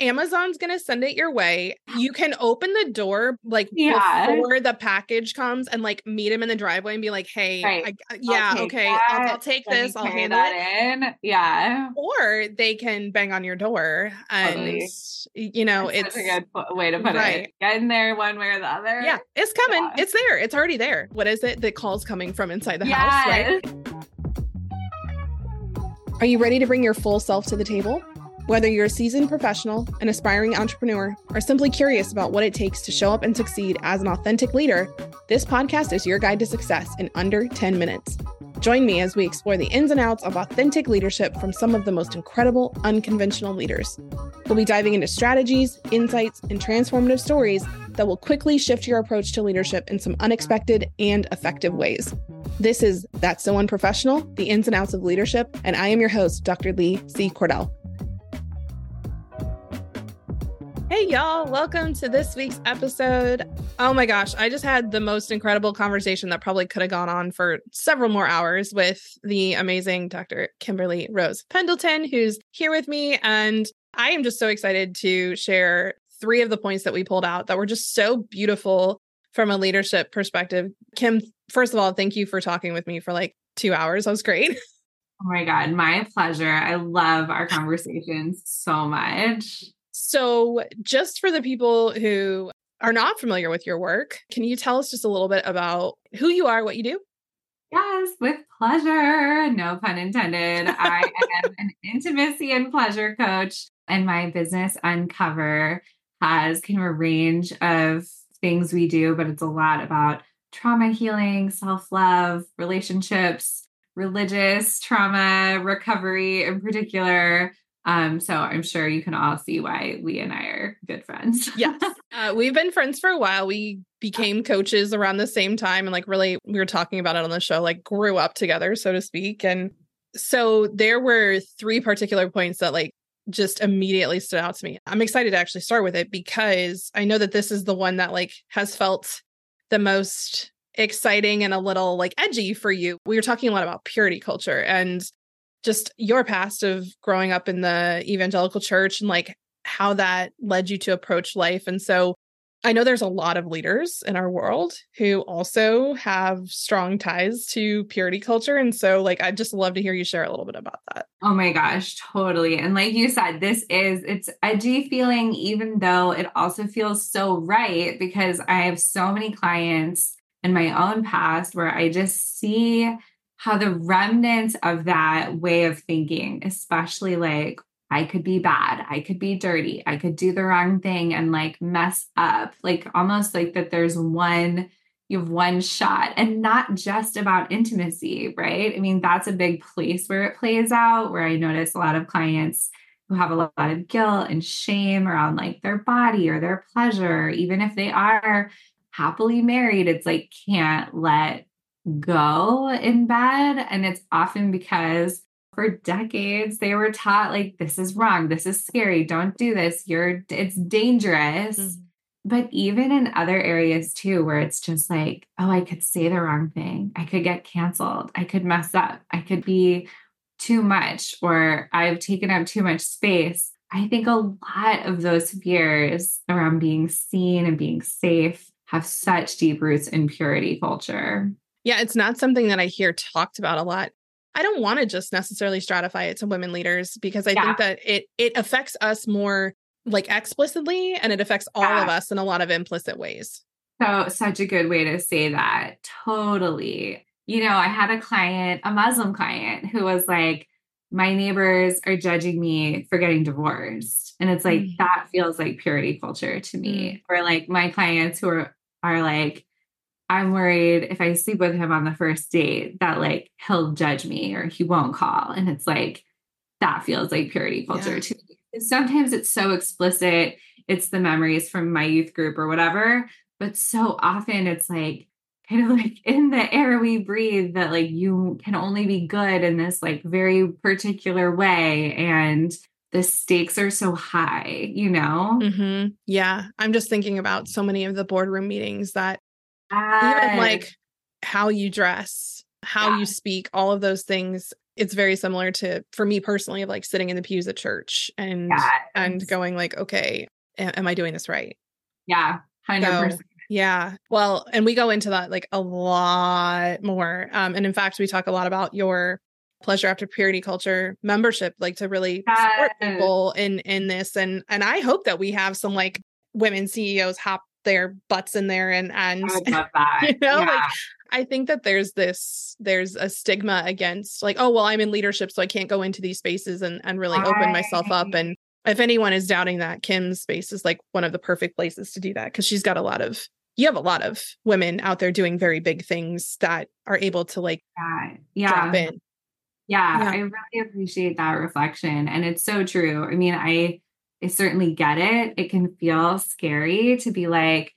Amazon's going to send it your way. You can open the door like Yeah. before the package comes and like meet him in the driveway and be like, "Hey, Right. I, yeah, take okay, I'll. I'll take Let this. I'll handle it." that in. Yeah. Or they can bang on your door and Totally. you know, That's it's a good way to put Right. it. Get in there one way or the other. yeah, it's coming. Yeah. It's there. It's already there. What is it? The call's coming from inside the house, right? Are you ready to bring your full self to the table? Whether you're a seasoned professional, an aspiring entrepreneur, or simply curious about what it takes to show up and succeed as an authentic leader, this podcast is your guide to success in under 10 minutes. Join me as we explore the ins and outs of authentic leadership from some of the most incredible, unconventional leaders. We'll be diving into strategies, insights, and transformative stories that will quickly shift your approach to leadership in some unexpected and effective ways. This is That's So Unprofessional, the ins and outs of leadership, and I am your host, Dr. Lee C. Cordell. Hey, y'all, welcome to this week's episode. Oh my gosh, I just had the most incredible conversation that probably could have gone on for several more hours with the amazing Dr. Kimberly Rose Pendleton, who's here with me. And I am just so excited to share three of the points that we pulled out that were just so beautiful from a leadership perspective. Kim, first of all, thank you for talking with me for like two hours. That was great. Oh my God. My pleasure. I love our conversations so much. So, just for the people who are not familiar with your work, can you tell us just a little bit about who you are, what you do? Yes, with pleasure. No pun intended. I am an intimacy and pleasure coach, and my business Uncover has kind of a range of things we do, but it's a lot about trauma healing, self love, relationships, religious trauma recovery in particular. Um, so I'm sure you can all see why Lee and I are good friends. Yes. uh, we've been friends for a while. We became coaches around the same time. And like, really, we were talking about it on the show, like, grew up together, so to speak. And so there were three particular points that like just immediately stood out to me. I'm excited to actually start with it because I know that this is the one that like has felt the most exciting and a little like edgy for you. We were talking a lot about purity culture and just your past of growing up in the evangelical church and like how that led you to approach life. And so I know there's a lot of leaders in our world who also have strong ties to purity culture. And so, like, I'd just love to hear you share a little bit about that. Oh my gosh, totally. And like you said, this is it's edgy feeling, even though it also feels so right because I have so many clients in my own past where I just see how the remnants of that way of thinking, especially like I could be bad, I could be dirty, I could do the wrong thing and like mess up, like almost like that there's one you have one shot and not just about intimacy, right? I mean, that's a big place where it plays out, where I notice a lot of clients who have a lot of guilt and shame around like their body or their pleasure, even if they are happily married, it's like can't let go in bed. And it's often because for decades they were taught like this is wrong, this is scary, don't do this, you're it's dangerous. Mm-hmm. But even in other areas too, where it's just like, oh, I could say the wrong thing. I could get canceled. I could mess up. I could be too much, or I've taken up too much space. I think a lot of those fears around being seen and being safe have such deep roots in purity culture. Yeah, it's not something that I hear talked about a lot. I don't want to just necessarily stratify it to women leaders because I Yeah. think that it it affects us more like explicitly and it affects all of us in a lot of implicit ways. So, such a good way to say that. Totally. You know, I had a client, a Muslim client, who was like, my neighbors are judging me for getting divorced. And it's like, Mm. that feels like purity culture to me. Or like my clients who are, are like, I'm worried if I sleep with him on the first date that like he'll judge me or he won't call. And it's like, that feels like purity culture Yeah. to me. Sometimes it's so explicit, it's the memories from my youth group or whatever. But so often it's like kind of like in the air we breathe that like you can only be good in this like very particular way. And the stakes are so high, you know? Mhm. Yeah, I'm just thinking about so many of the boardroom meetings that even like how you dress, how Yeah. you speak, all of those things it's very similar to for me personally of like sitting in the pews at church and yes. and going like okay am i doing this right yeah 100% so, yeah well and we go into that like a lot more um and in fact we talk a lot about your pleasure after purity culture membership like to really yes. support people in in this and and i hope that we have some like women ceos hop their butts in there and and you know yeah. like I think that there's this there's a stigma against like oh well I'm in leadership so I can't go into these spaces and and really open myself up and if anyone is doubting that Kim's space is like one of the perfect places to do that because she's got a lot of you have a lot of women out there doing very big things that are able to like yeah, yeah. drop in. Yeah, yeah, I really appreciate that reflection. And it's so true. I mean, I I certainly get it. It can feel scary to be like,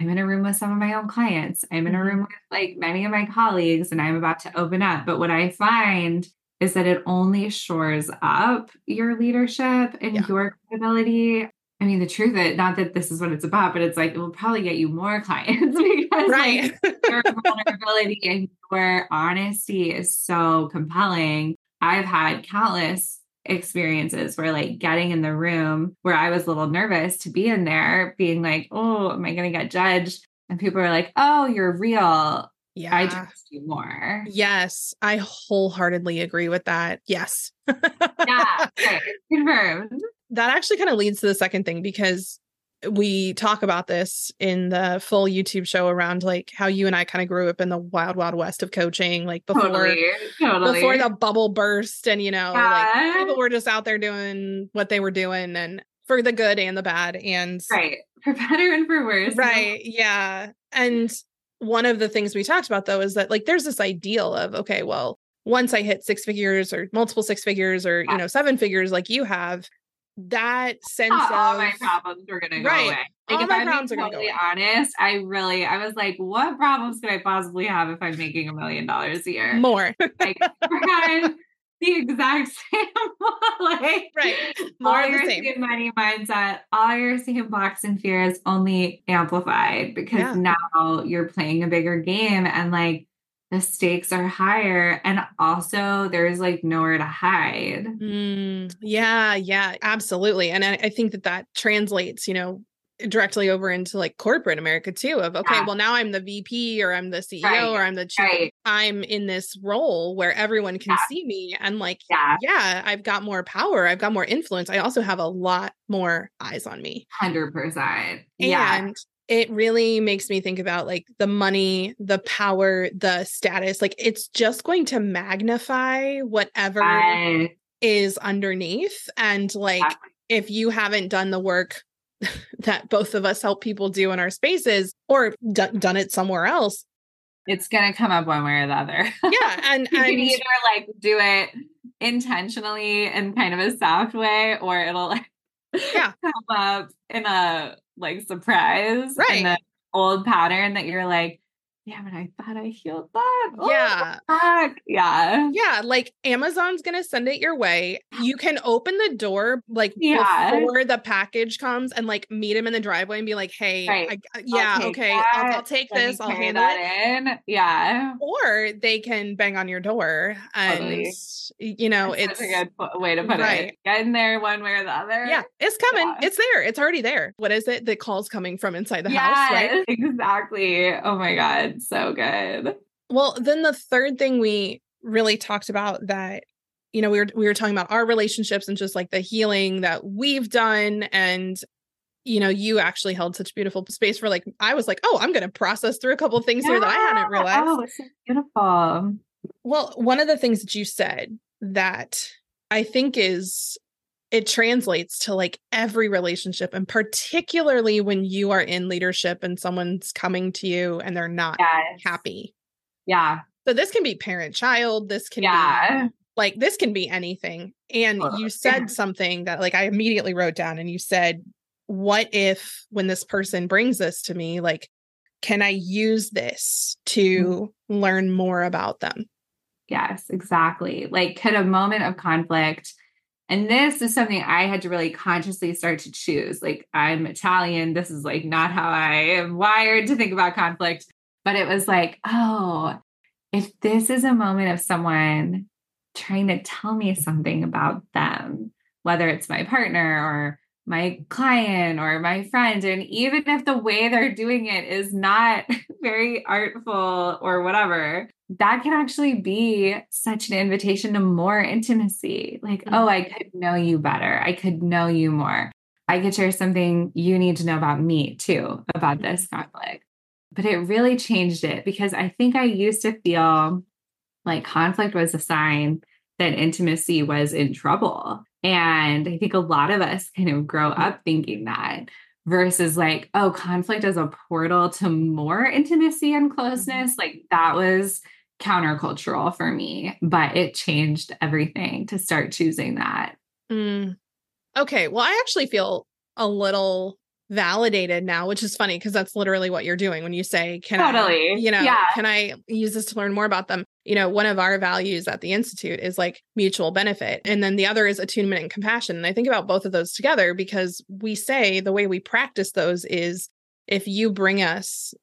I'm in a room with some of my own clients. I'm in a room mm-hmm. with like many of my colleagues and I'm about to open up. But what I find is that it only shores up your leadership and yeah. your credibility. I mean, the truth is not that this is what it's about, but it's like it will probably get you more clients because right. like, your vulnerability and your honesty is so compelling. I've had countless experiences where like getting in the room where I was a little nervous to be in there, being like, oh, am I going to get judged? And people are like, oh, you're real. Yeah. I trust you more. Yes. I wholeheartedly agree with that. Yes. yeah. Okay. Confirmed. That actually kind of leads to the second thing because we talk about this in the full YouTube show around like how you and I kind of grew up in the wild, wild west of coaching, like before totally, totally. before the bubble burst, and you know, yeah. like people were just out there doing what they were doing, and for the good and the bad, and right for better and for worse, right? Yeah, and one of the things we talked about though is that like there's this ideal of okay, well, once I hit six figures or multiple six figures or yeah. you know seven figures like you have that sense of all my problems are gonna go right. away. Like all if I'm being totally honest, I really I was like, what problems could I possibly have if I'm making a million dollars a year? More. like the exact same like right. More all your same. money mindset, all your same blocks and fears only amplified because yeah. now you're playing a bigger game and like the stakes are higher and also there's like nowhere to hide mm, yeah yeah absolutely and I, I, think that that translates you know directly over into like corporate america too of okay yeah. well now i'm the vp or i'm the ceo right. or i'm the chief right. i'm in this role where everyone can yeah. see me and like yeah. yeah i've got more power i've got more influence i also have a lot more eyes on me 100% and yeah it really makes me think about like the money, the power, the status. Like it's just going to magnify whatever I... is underneath. And like if you haven't done the work that both of us help people do in our spaces or d- done it somewhere else, it's gonna come up one way or the other. Yeah, and you and, can either like do it intentionally in kind of a soft way, or it'll like yeah come up in a like surprise right. in the old pattern that you're like, damn it, I thought I healed that. Oh, yeah. Fuck. Yeah. Yeah. Like Amazon's going to send it your way. You can open the door like yeah. before the package comes and like meet him in the driveway and be like, hey, right. I, uh, yeah, I'll okay, I'll, I'll, take Let this. I'll handle that it. in. Yeah. Or they can bang on your door and, totally. you know, That's it's a good way to put right. it. Get in there one way or the other. Yeah. It's coming. Yeah. It's there. It's already there. What is it? The call's coming from inside the yes, house, right? Exactly. Oh my God so good. Well, then the third thing we really talked about that you know we were we were talking about our relationships and just like the healing that we've done and you know you actually held such beautiful space for like I was like, "Oh, I'm going to process through a couple of things yeah. here that I hadn't oh, realized." Oh, it's so beautiful. Well, one of the things that you said that I think is it translates to like every relationship and particularly when you are in leadership and someone's coming to you and they're not yes. happy. Yeah. So this can be parent child, this can yeah. be like this can be anything. And you said something that like I immediately wrote down and you said what if when this person brings this to me like can I use this to mm-hmm. learn more about them? Yes, exactly. Like could a moment of conflict and this is something I had to really consciously start to choose. Like, I'm Italian. This is like not how I am wired to think about conflict. But it was like, oh, if this is a moment of someone trying to tell me something about them, whether it's my partner or my client or my friend. And even if the way they're doing it is not very artful or whatever, that can actually be such an invitation to more intimacy. Like, mm-hmm. oh, I could know you better. I could know you more. I could share something you need to know about me too, about this conflict. But it really changed it because I think I used to feel like conflict was a sign that intimacy was in trouble. And I think a lot of us kind of grow up thinking that versus like, oh, conflict as a portal to more intimacy and closeness. Mm-hmm. Like that was countercultural for me, but it changed everything to start choosing that. Mm. Okay. Well, I actually feel a little validated now, which is funny because that's literally what you're doing when you say, Can totally. I, you know, yeah. can I use this to learn more about them? You know, one of our values at the Institute is like mutual benefit. And then the other is attunement and compassion. And I think about both of those together because we say the way we practice those is if you bring us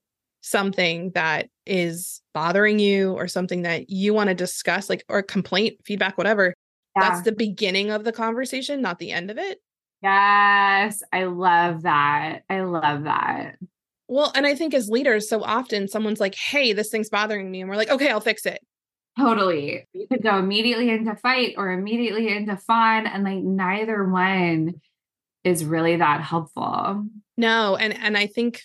something that is bothering you or something that you want to discuss, like or complaint, feedback, whatever, yeah. that's the beginning of the conversation, not the end of it. Yes, I love that. I love that. Well, and I think as leaders, so often someone's like, hey, this thing's bothering me. And we're like, okay, I'll fix it. Totally. You could go immediately into fight or immediately into fawn. And like neither one is really that helpful. No. And and I think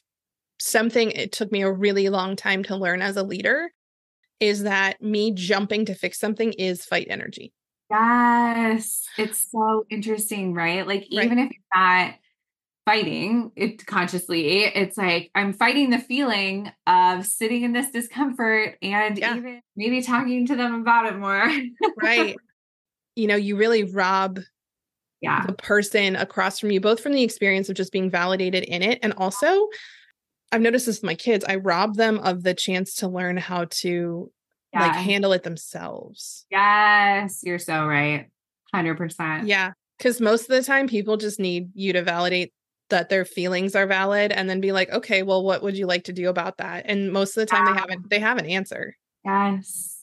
something it took me a really long time to learn as a leader is that me jumping to fix something is fight energy. Yes. It's so interesting, right? Like, even right. if you're not fighting it consciously, it's like I'm fighting the feeling of sitting in this discomfort and yeah. even maybe talking to them about it more. right. You know, you really rob yeah. the person across from you, both from the experience of just being validated in it and also I've noticed this with my kids. I rob them of the chance to learn how to yeah. like handle it themselves. Yes, you're so right. 100%. Yeah. Cause most of the time, people just need you to validate that their feelings are valid and then be like, okay, well, what would you like to do about that? And most of the time, they ah. haven't, they have an answer. Yes.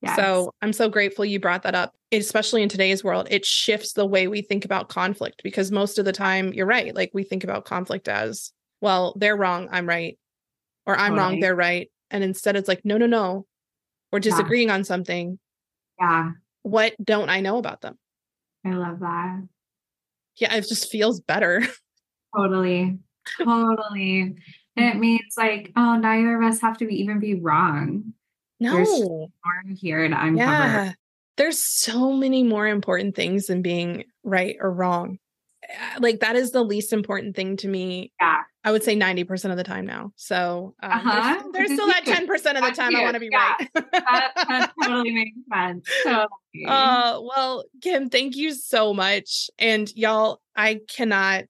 yes. So I'm so grateful you brought that up, especially in today's world. It shifts the way we think about conflict because most of the time, you're right. Like we think about conflict as, well, they're wrong, I'm right. Or I'm totally. wrong, they're right. And instead, it's like, no, no, no, we're disagreeing yeah. on something. Yeah. What don't I know about them? I love that. Yeah, it just feels better. Totally. Totally. And it means like, oh, neither of us have to be, even be wrong. No. There's more here to uncover. Yeah. There's so many more important things than being right or wrong. Eh, like that is the least important thing to me. Yeah. I would say 90% of the time now. So um, uh-huh. there's, there's still that 10% of the time I want to be yeah. right. that, that, totally makes sense. Totally. Uh, well, Kim, thank you so much. And y'all, I cannot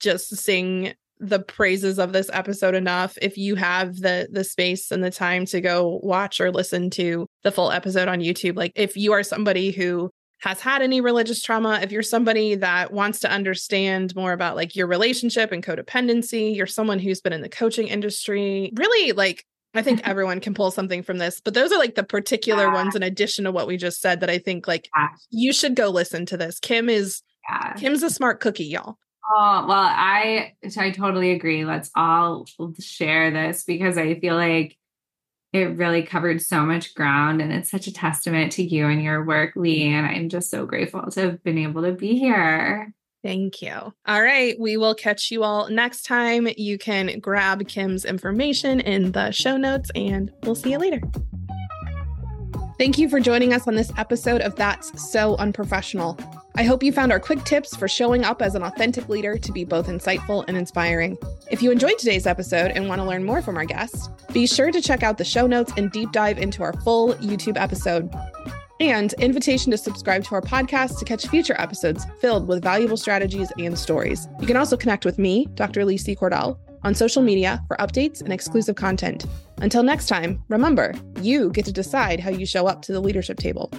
just sing the praises of this episode enough. If you have the the space and the time to go watch or listen to the full episode on YouTube, like if you are somebody who has had any religious trauma, if you're somebody that wants to understand more about like your relationship and codependency, you're someone who's been in the coaching industry, really like I think everyone can pull something from this, but those are like the particular yeah. ones in addition to what we just said that I think like yeah. you should go listen to this. Kim is yeah. Kim's a smart cookie, y'all. Oh, well, I I totally agree. Let's all share this because I feel like it really covered so much ground and it's such a testament to you and your work, Lee. And I'm just so grateful to have been able to be here. Thank you. All right. We will catch you all next time. You can grab Kim's information in the show notes and we'll see you later. Thank you for joining us on this episode of That's So Unprofessional. I hope you found our quick tips for showing up as an authentic leader to be both insightful and inspiring. If you enjoyed today's episode and want to learn more from our guests, be sure to check out the show notes and deep dive into our full YouTube episode. And invitation to subscribe to our podcast to catch future episodes filled with valuable strategies and stories. You can also connect with me, Dr. Lisi Cordell, on social media for updates and exclusive content. Until next time, remember, you get to decide how you show up to the leadership table.